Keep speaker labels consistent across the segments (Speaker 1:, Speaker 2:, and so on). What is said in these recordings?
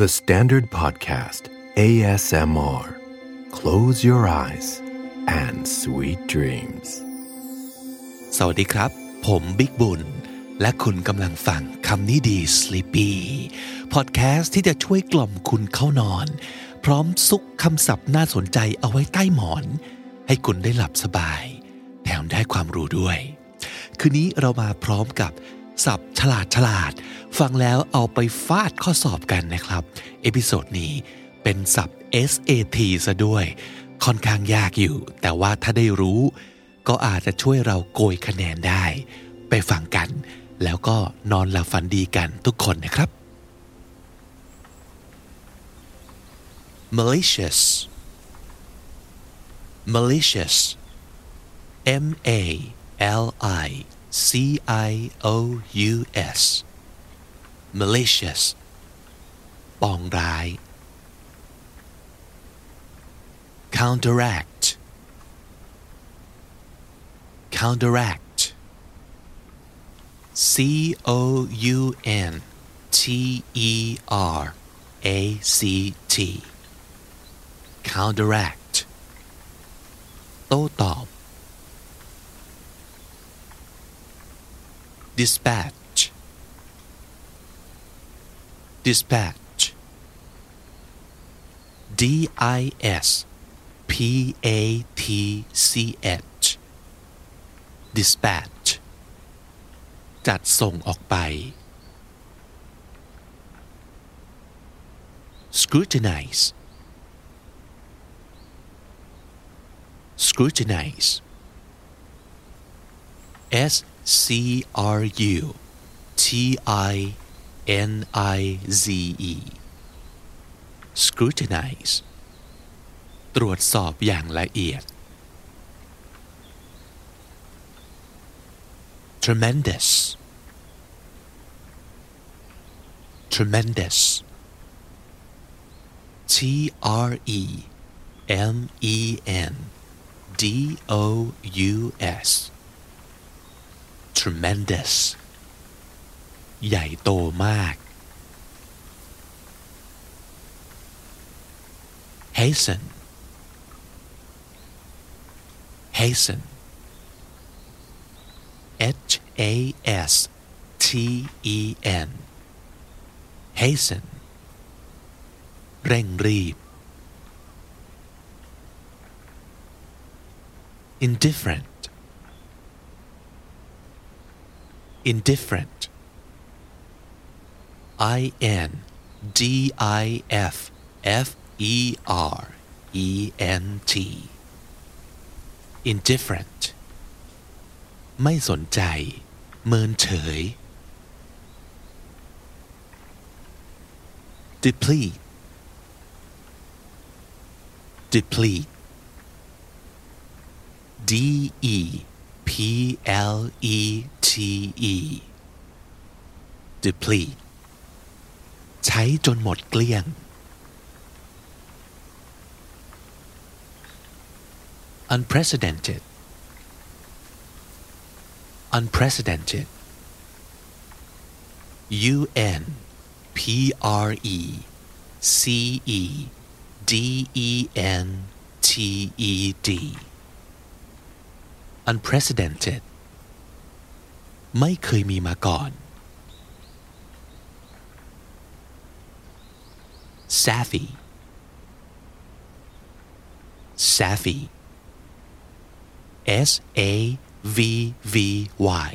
Speaker 1: The Standard Podcast ASMR Close your eyes and sweet dreams
Speaker 2: สวัสดีครับ ผมบิ๊กบุญ และคุณกำลังฟังคำนี้ดี Sleepy พอดแคสต์ที่จะช่วยกล่อมคุณเข้านอน พร้อมซุกคำศัพท์น่าสนใจเอาไว้ใต้หมอน ให้คุณได้หลับสบาย แถมได้ความรู้ด้วย คืนนี้เรามาพร้อมกับ ศัพท์ฉลาดฉลาด ฟังแล้วเอาไปฟาดข้อสอบกันนะครับ เอพิโซดนี้เป็นศัพท์ SAT ซะด้วย ค่อนข้างยากอยู่ แต่ว่าถ้าได้รู้ ก็อาจจะช่วยเราโกยคะแนนได้ ไปฟังกัน แล้วก็นอนหลับฝันดีกันทุกคนนะครับ malicious malicious M A L I C I O U S malicious ปองร้าย counteract counteract C O U N T E R A C T counteract โต้ตอบ dispatch dispatch D I S P A T C H dispatch จัดส่งออกไป scrutinize scrutinize S C R U T I N I Z E scrutinize ตรวจสอบอย่างละเอียด tremendous tremendous T R E M E N D O U S tremendous ใหญ่โตมาก hasten hasten H A S T E N hasten เร่งรีบ indifferent indifferent I N D I F F E R E N T indifferent ไม่สนใจ เมินเฉย deplete deplete D E P L E T E deplete ใช้จนหมดเกลี้ยง unprecedented unprecedented U N P R E C E D E N T E D unprecedented ไม่เคยมีมาก่อน savvy savvy S A V V Y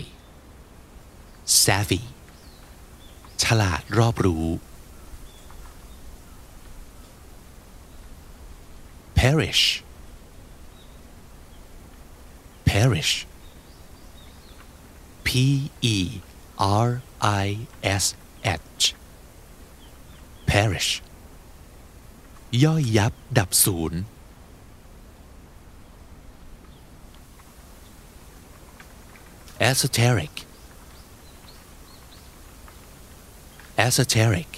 Speaker 2: savvy ฉลาดรอบรู้ perish perish P E R I S H perish ย่อยยับดับศูนย์ esoteric esoteric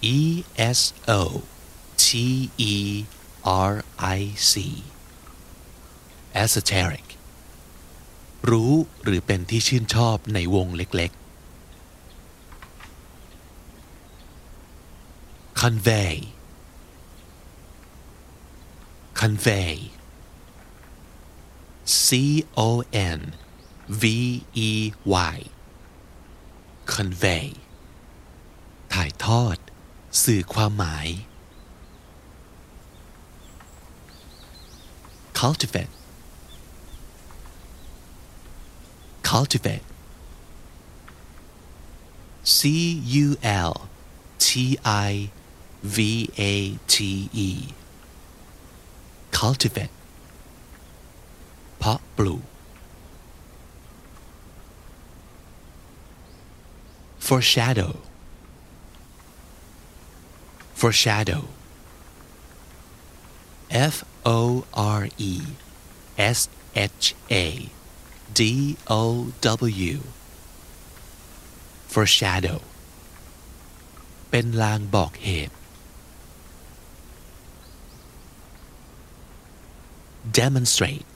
Speaker 2: E S O T E R I C esoteric รู้หรือเป็นที่ชื่นชอบในวงเล็กๆ convey convey C O N V E Y convey ถ่ายทอด สื่อความหมาย cultivate cultivate C U L T I V A T E cultivate เพาะปลูก foreshadow foreshadow F O R E S H A D O W foreshadow เป็นลางบอกเหตุ demonstrate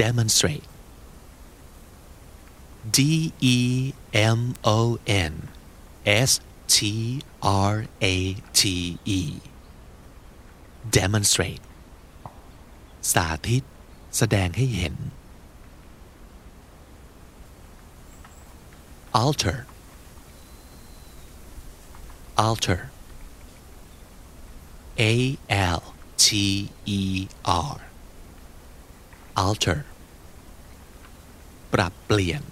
Speaker 2: demonstrate D E M O N S T R A T E demonstrate สาธิต แสดงให้เห็น alter alter A L T E R alter ปรับเปลี่ยน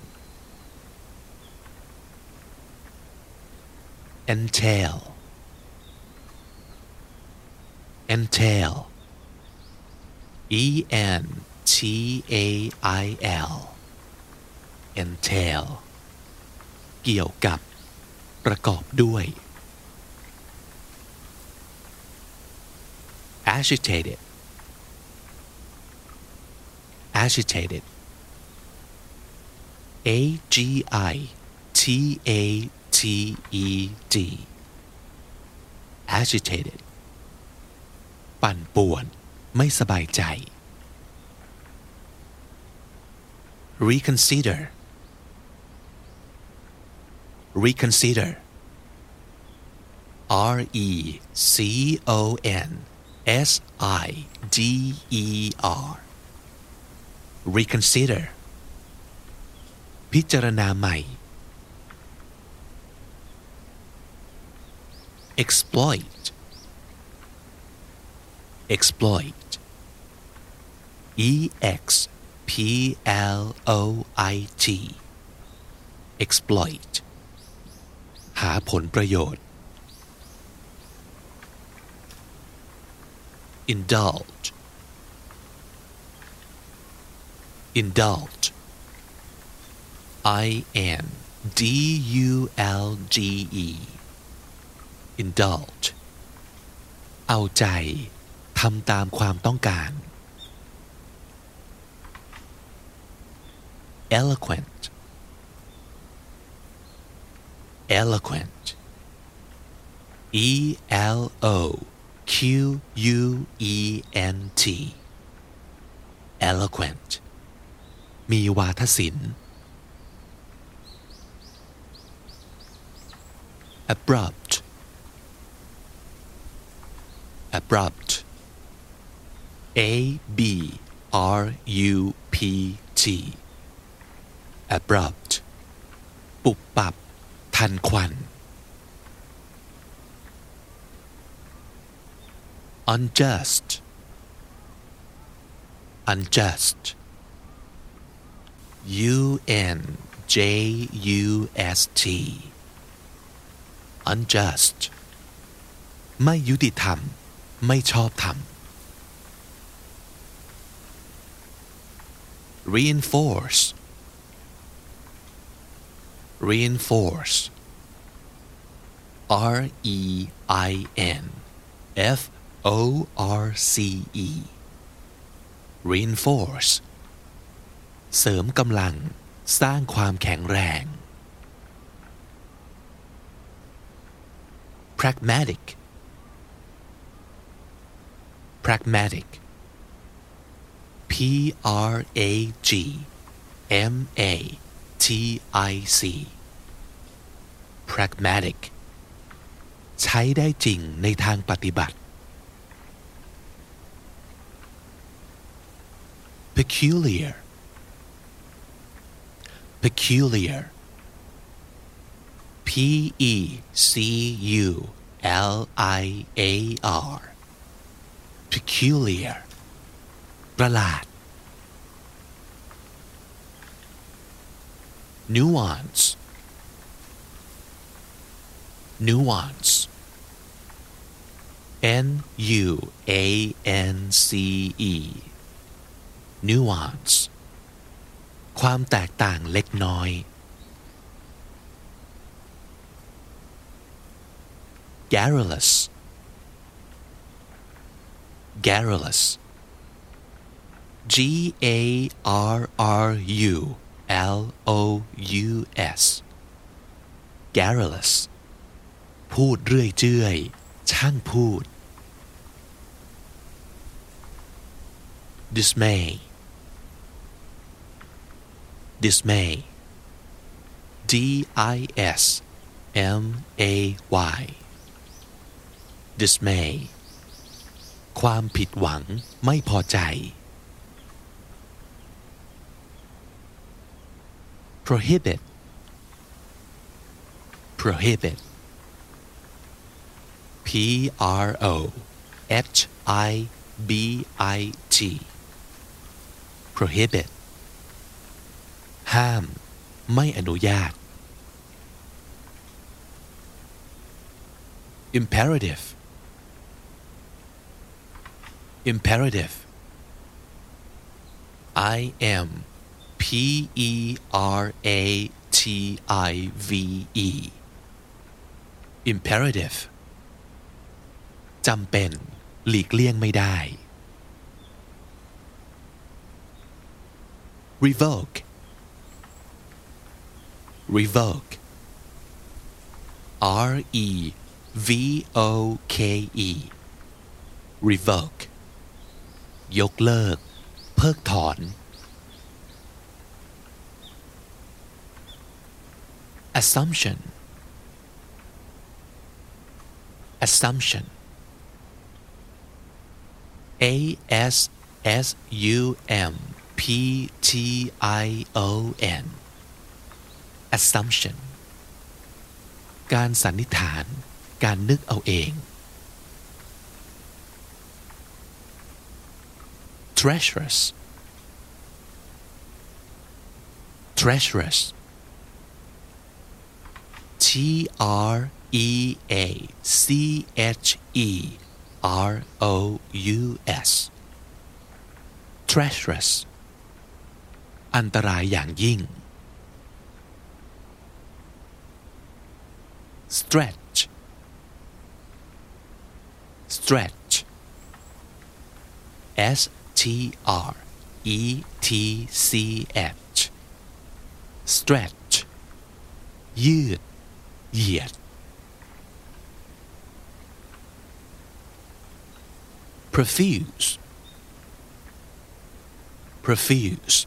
Speaker 2: entail entail E N T A I L entail เกี่ยวกับ ประกอบด้วย agitated agitated A G I T A T E D agitated ปั่นป่วน ไม่สบายใจ reconsider reconsider R E C O N S I D E R reconsider พิจารณาใหม่ exploit exploit E X P L O I T exploit หาผลประโยชน์ indulge indulge I N D U L G E indulge เอาใจทำตามความต้องการ eloquent eloquent E L O Q U E N T eloquent มีวาทศิลป์ abrupt abrupt A B R U P T abrupt ปุบปับ ทันควัน unjust unjust U N J U S T unjust ไม่ยุติธรรม ไม่ชอบธรรม reinforce reinforce R E I N F O R C E reinforce เสริมกำลัง สร้างความแข็งแรง pragmatic pragmatic P R A G M A T I C pragmatic ใช้ได้จริงในทางปฏิบัติ peculiar peculiar P E C U L I A R peculiar ประหลาด nuance nuance N U A N C E nuance ความแตกต่างเล็กน้อย garrulous garrulous G A R R U L O U S garrulous พูดเรื่อยเจื่อยช่างพูด dismay dismay D I S M A Y dismay ความผิดหวังไม่พอใจ prohibit prohibit P R O H I B I T prohibit ห้าม ไม่อนุญาต imperative imperative I M P E R A T I V E imperative จำเป็น หลีกเลี่ยงไม่ได้ revoke revoke R E V O K E revoke ยกเลิก เพิกถอน assumption assumption A S S U M P T I O N assumption การสันนิษฐาน การนึกเอาเอง treacherous treacherous T R E A C H E R O U S treacherous อันตรายอย่างยิ่ง stretch stretch S T R E T C H stretch ยืด เหยียด profuse profuse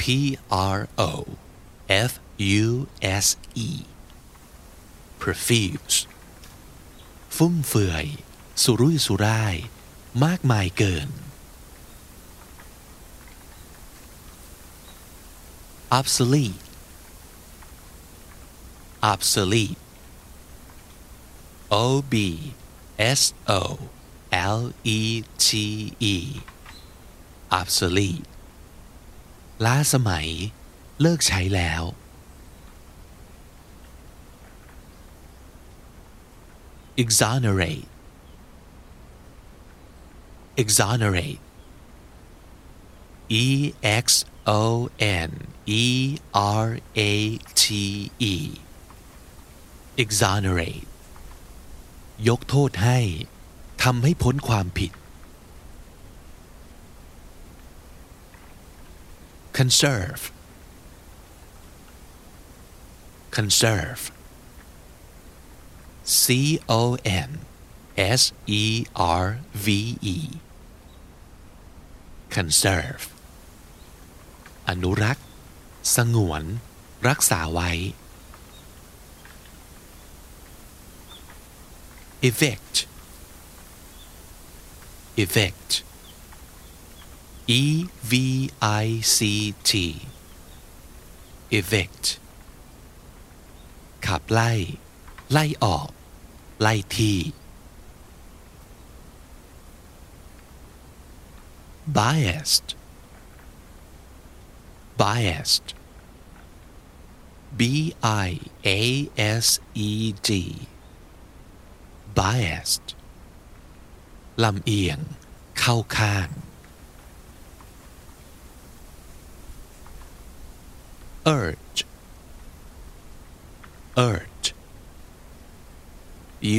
Speaker 2: P R O F U S E profuse ฟุ่มเฟือย สุรุ่ยสุร่าย มากมายเกิน obsolete obsolete O B S O L E T E obsolete ล้าสมัย เลิกใช้แล้ว exonerate exonerate E X O N E R A T E exonerate ยกโทษให้ทำให้พ้นความผิด conserve conserve C O N S E R V E conserve อนุรักษ์ สงวน รักษาไว้ effect effect e v i c t effect ขับไล่ ไล่ออก ไล่ที่ biased biased b i a s e d biased ลำเอียง เข้าข้าง urge urge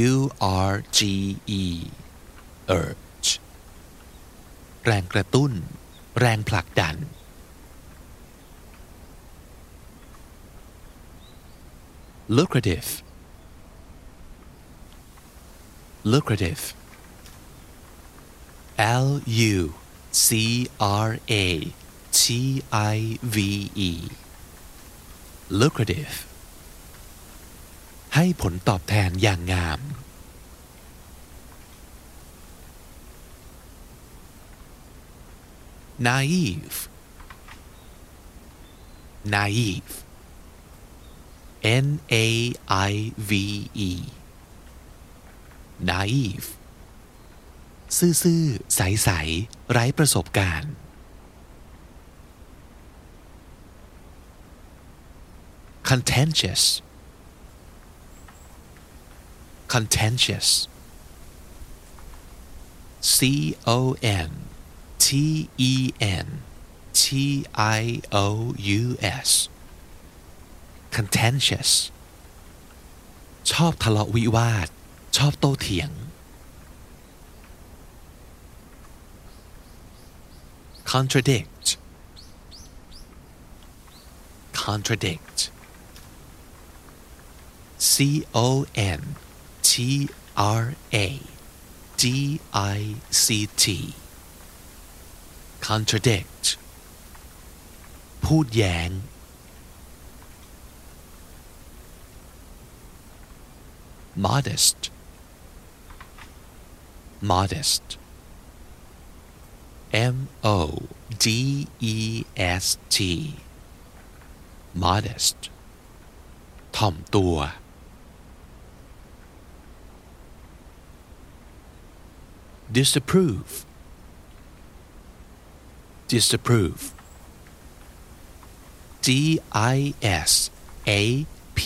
Speaker 2: u r g e urge แรงกระตุ้น แรงผลักดัน lucrative lucrative L U C R A T I V E lucrative ให้ผลตอบแทนอย่างงาม naive naive N A I V E naive ซื่อๆ ใสๆ ไร้ประสบการณ์ contentious contentious C O N T E N T I O U S contentious ชอบทะเลาะวิวาท ชอบโต้เถียง contradict contradict C O N T R A D I C T contradict พูดแย้ง modest modest M O D E S T modest ถ่อมตัว disapprove disapprove D I S A P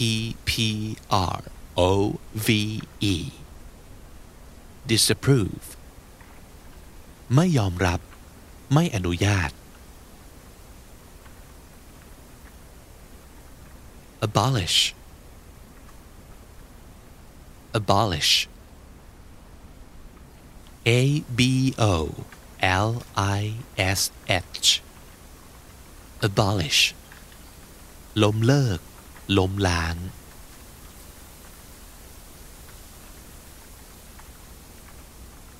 Speaker 2: P R O V E disapprove ไม่ยอมรับ ไม่อนุญาต abolish abolish A B O L I S H abolish ล้มเลิก ล้มล้าง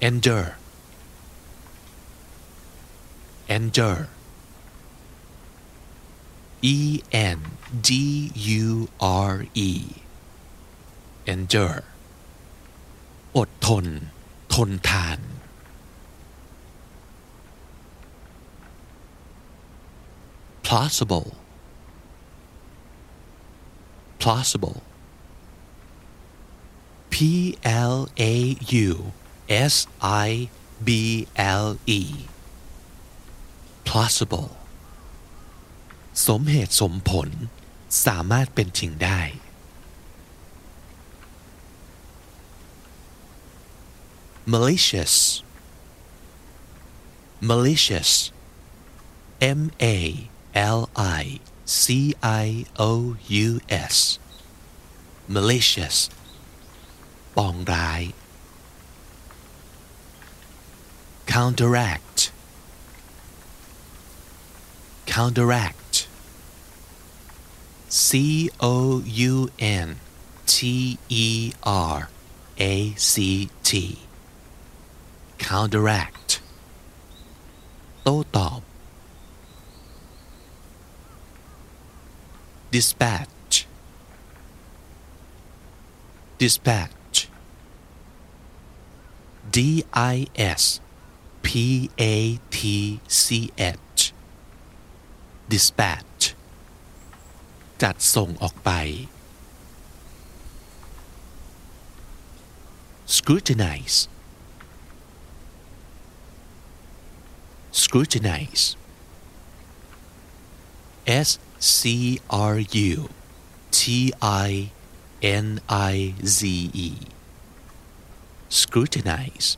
Speaker 2: endure endure E N D U R E endure อดทน ทนทาน plausible plausible P L A U S I B L E plausible สมเหตุสมผล สามารถเป็นจริงได้ malicious malicious M A L I C I O U S malicious ปองร้าย counteract counteract C O U N T E R A C T counteract โต้ตอบ dispatch dispatch D I S P A T C H dispatch จัดส่งออกไป scrutinize scrutinize S C R U T I N I Z E scrutinize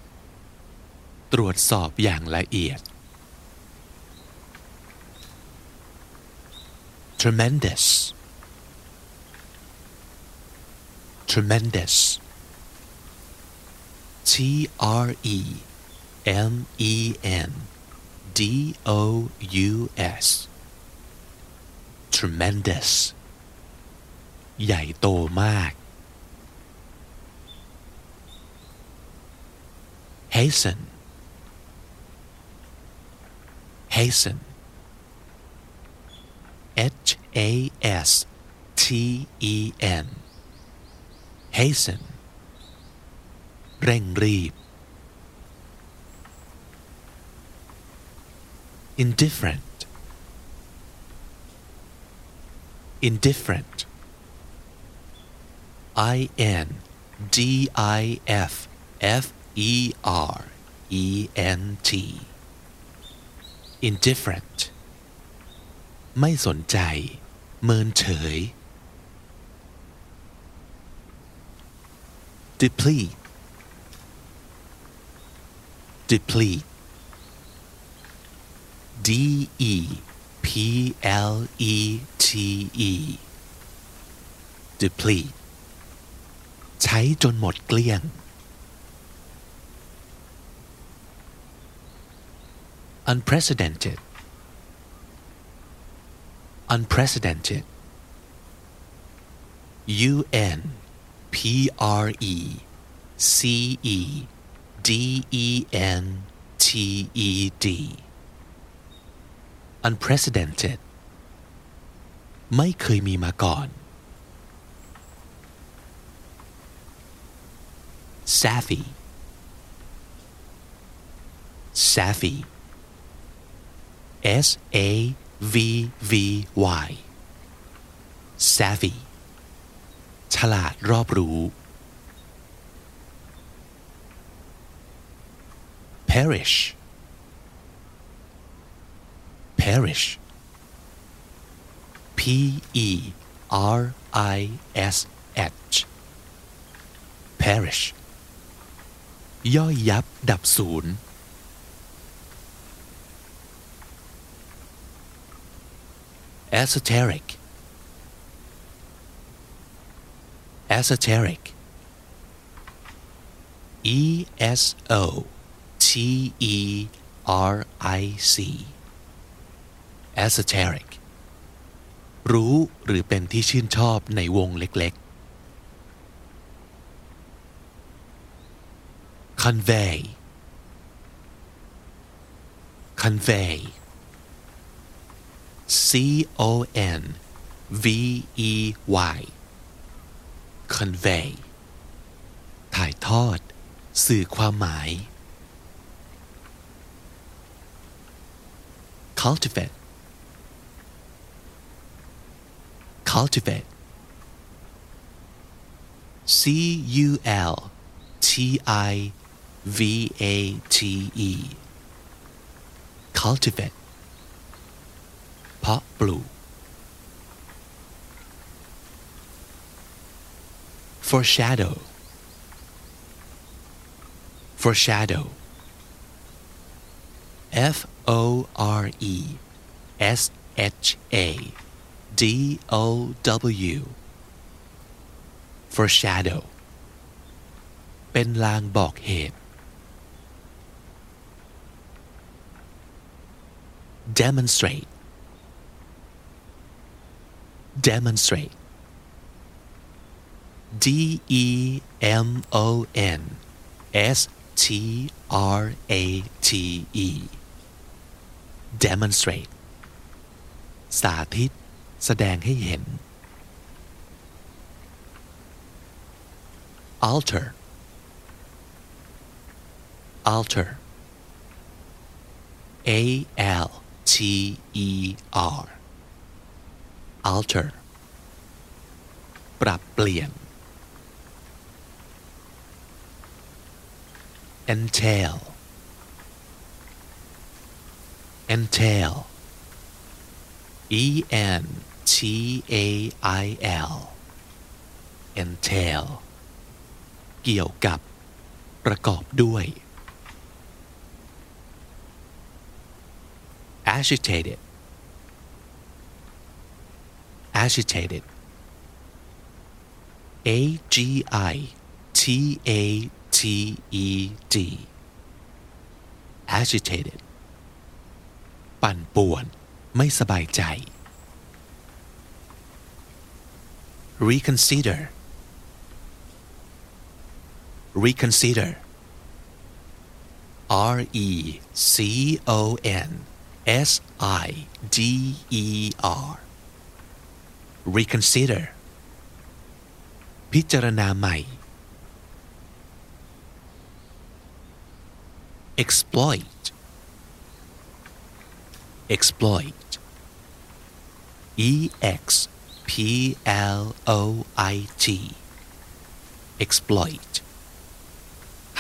Speaker 2: ตรวจสอบอย่างละเอียด tremendous tremendous T R E M E N D O U S tremendous ใหญ่โตมาก hasten hasten H A S T E N hasten เร่งรีบ indifferent indifferent I N D I F F E R E N T indifferent ไม่สนใจ เมินเฉย deplete deplete D E P L E T E deplete ใช้จนหมดเกลี้ยง unprecedented unprecedented U N P R E C E D E N T E D unprecedented ไม่เคยมีมาก่อน savvy savvy S A V V Y savvy ฉลาดรอบรู้ perish perish P E R I S H perish ย่อยยับดับศูนย์ esoteric esoteric E S O T E R I C esoteric รู้หรือเป็นที่ชื่นชอบในวงเล็กๆ convey convey C O N V E Y convey ถ่ายทอด สื่อความหมาย cultivate cultivate C U L T I V A T E cultivate เพาะปลูก foreshadow foreshadow F O R E S H A D O W foreshadow เป็นลางบอกเหตุ demonstrate demonstrate D E M O N S T R A T E demonstrate สาธิต แสดงให้เห็น alter alter A L T E R alter ปรับเปลี่ยน entail entail e n t a i l entail เกี่ยวกับประกอบด้วย agitated agitated a g i t a t e d agitated ปั่นป่วน ไม่สบายใจ reconsider reconsider R E C O N S I D E R reconsider พิจารณาใหม่ exploit exploit E X P L O I T exploit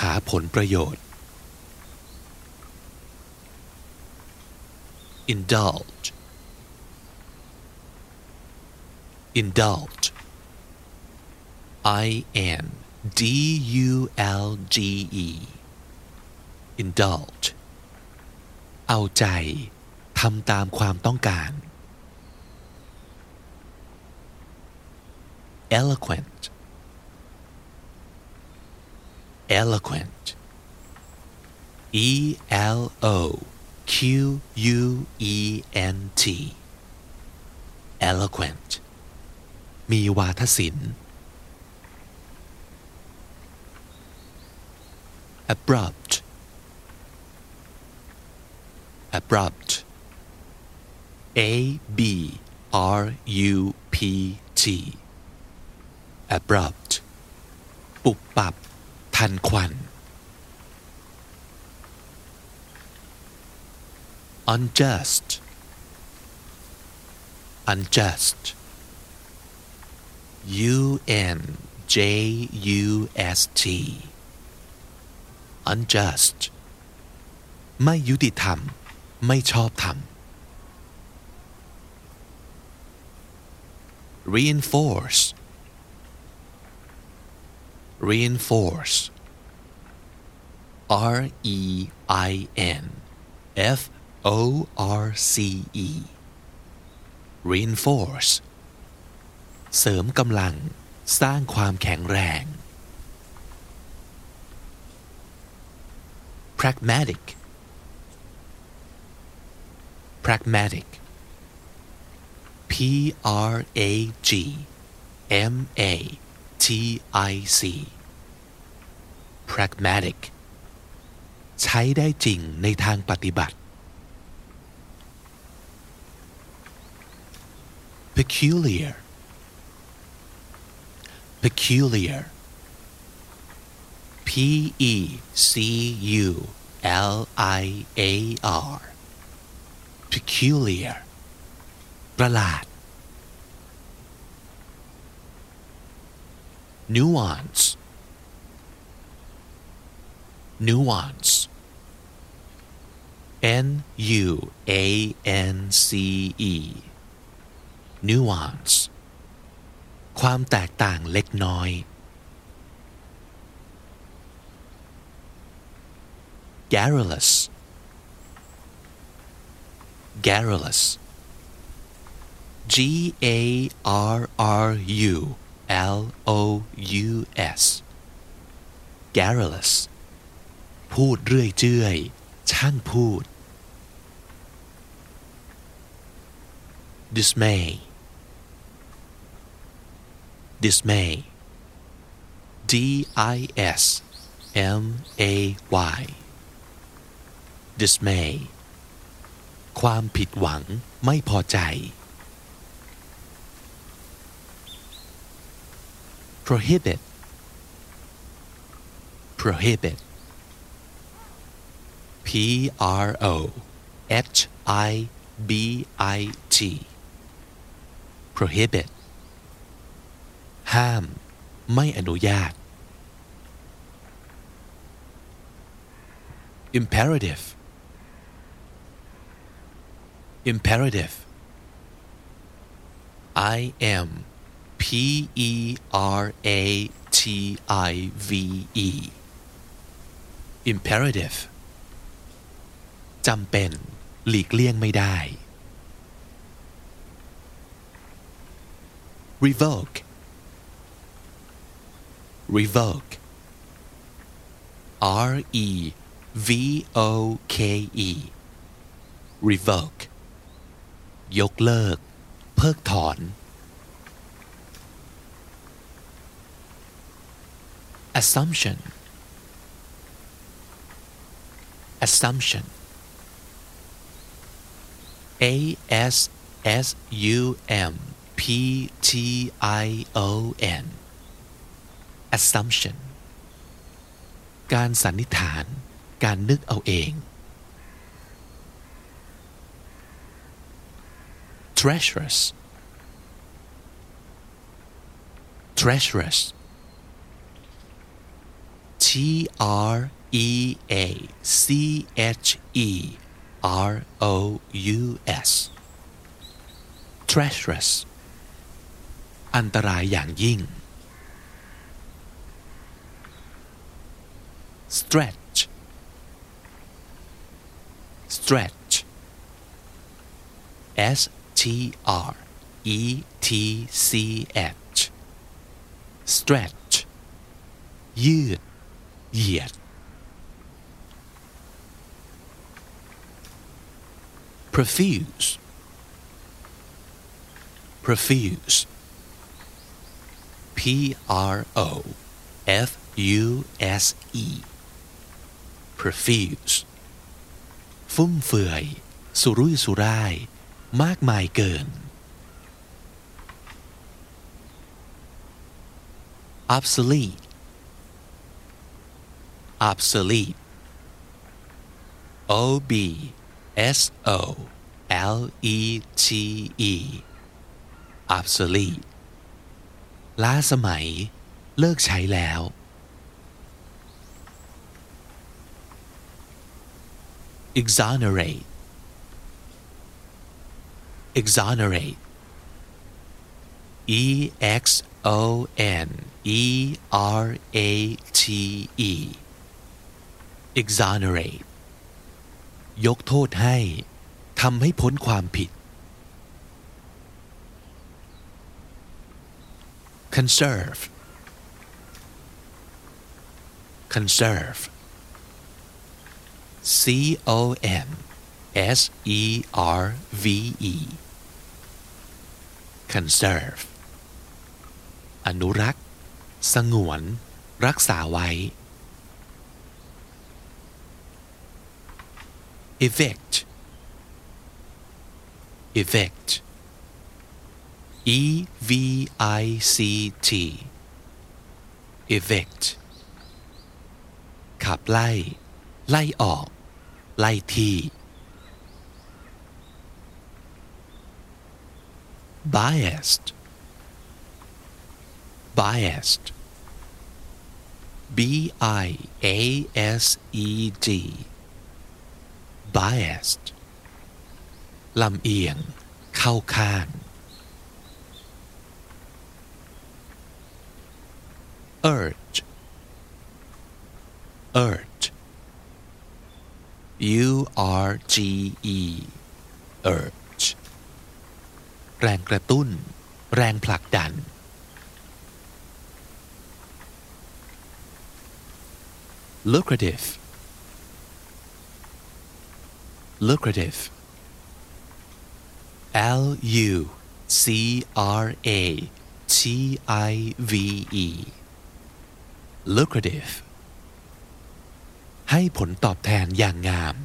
Speaker 2: หาผลประโยชน์ indulge indulge I N D U L G E indulge เอาใจ ทำตามความต้องการ eloquent eloquent E L O Q U E N T eloquent มีวาทศิลป์ abrupt abrupt A B R U P T abrupt ปุบปับ ทันควัน unjust unjust U N J U S T unjust ไม่ยุติธรรม ไม่ชอบธรรม reinforce reinforce R E I N F O R C E reinforce เสริมกำลัง สร้างความแข็งแรง pragmatic pragmatic P R A G M A T I C pragmatic ใช้ได้จริงในทางปฏิบัติ peculiar peculiar P E C U L I A R peculiar ประหลาด nuance nuance N U A N C E nuance ความแตกต่างเล็กน้อย garrulous garrulous G A R R U L O U S garrulous พูดเรื่อยเจื่อยช่างพูด dismay dismay D I S M A Y dismay ความผิดหวังไม่พอใจ prohibit prohibit P R O H I B I T prohibit ห้าม ไม่อนุญาต imperative imperative I M P E R A T I V E imperative จำเป็น หลีกเลี่ยงไม่ได้ revoke revoke R E V O K E revoke ยกเลิก เพิกถอน assumption assumption A S S U M P T I O N assumption การสันนิษฐาน การนึกเอาเอง treacherous treacherous T R E A C H E R O U S treacherous อันตรายอย่างยิ่ง stretch stretch S T R E T C H stretch ยืด เหยียด profuse profuse P R O F U S E profuse ฟุ่มเฟือย สุรุ่ยสุร่าย มากมายเกิน obsolete obsolete O B S O L E T E obsolete ล้าสมัย เลิกใช้แล้ว exonerate exonerate E X O N E R A T E exonerate ยกโทษให้ ทำให้พ้นความผิด conserve conserve C O N S E R V E conserve อนุรักษ์ สงวน รักษาไว้ evict evict E V I C T evict ขับไล่ ไล่ออก ไล่ที่ biased biased B I A S E D biased ลำเอียง เข้าข้าง urge urge U R G E urge แรงกระตุ้น แรงผลักดัน lucrative lucrative L U C R A T I V E lucrative ให้ผลตอบแทนอย่างงาม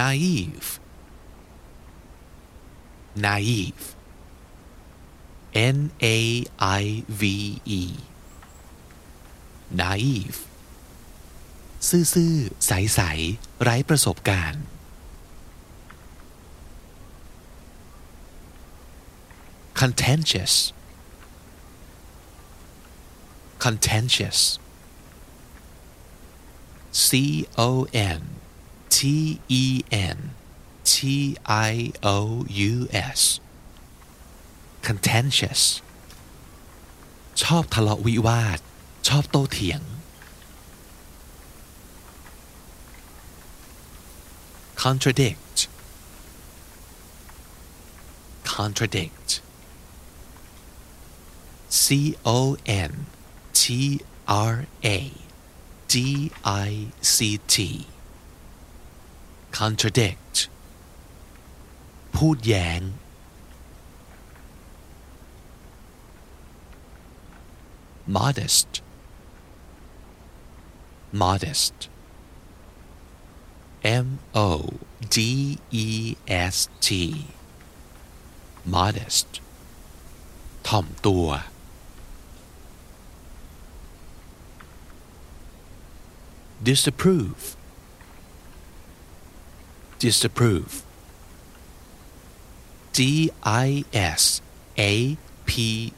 Speaker 2: naive naive N A I V E naive ซื่อๆ ใสๆ ไร้ประสบการณ์ contentious contentious C O N T E N T I O U S contentious ชอบทะเลาะวิวาท ชอบโต้เถียง contradict contradict C O N T R A D I C T contradict พูดแย้ง modest modest M O D E S T modest ถ่อมตัว disapprove disapprove D I S A P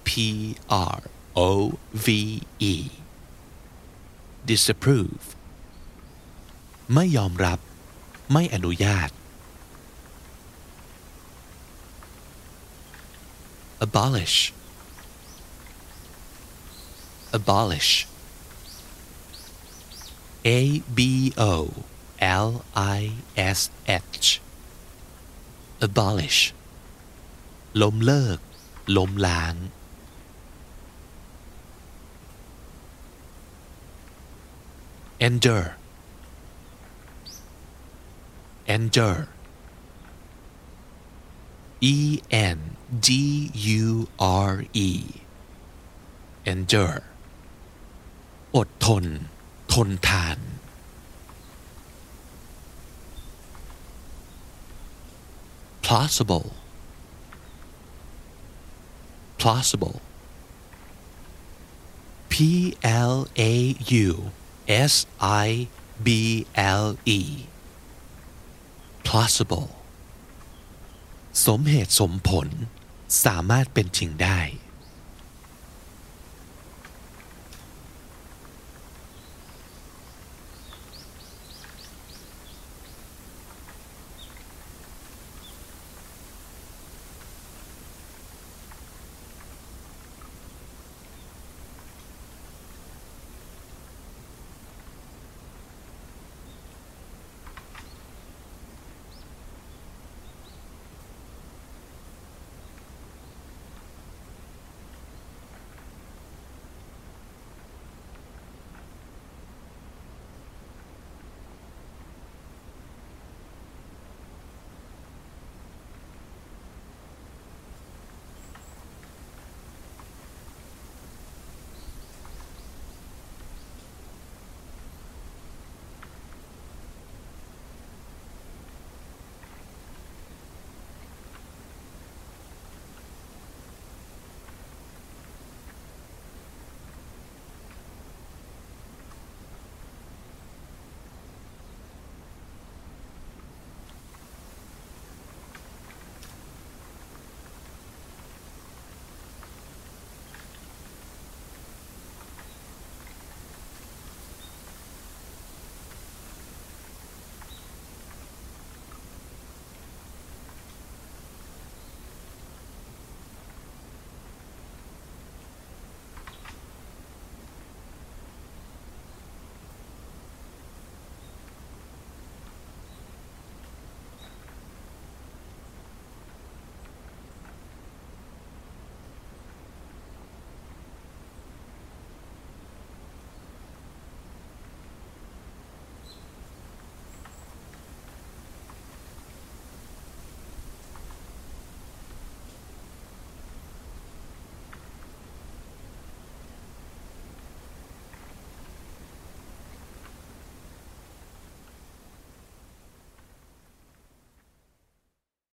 Speaker 2: P R O V E disapprove ไม่ยอมรับ ไม่อนุญาต abolish abolish A B O L I S H abolish ล้มเลิก ล้มล้าง endure endure E N D U R E endure อดทน ทนทาน plausible plausible P L A U S I B L E plausible สมเหตุสมผล สามารถเป็นจริงได้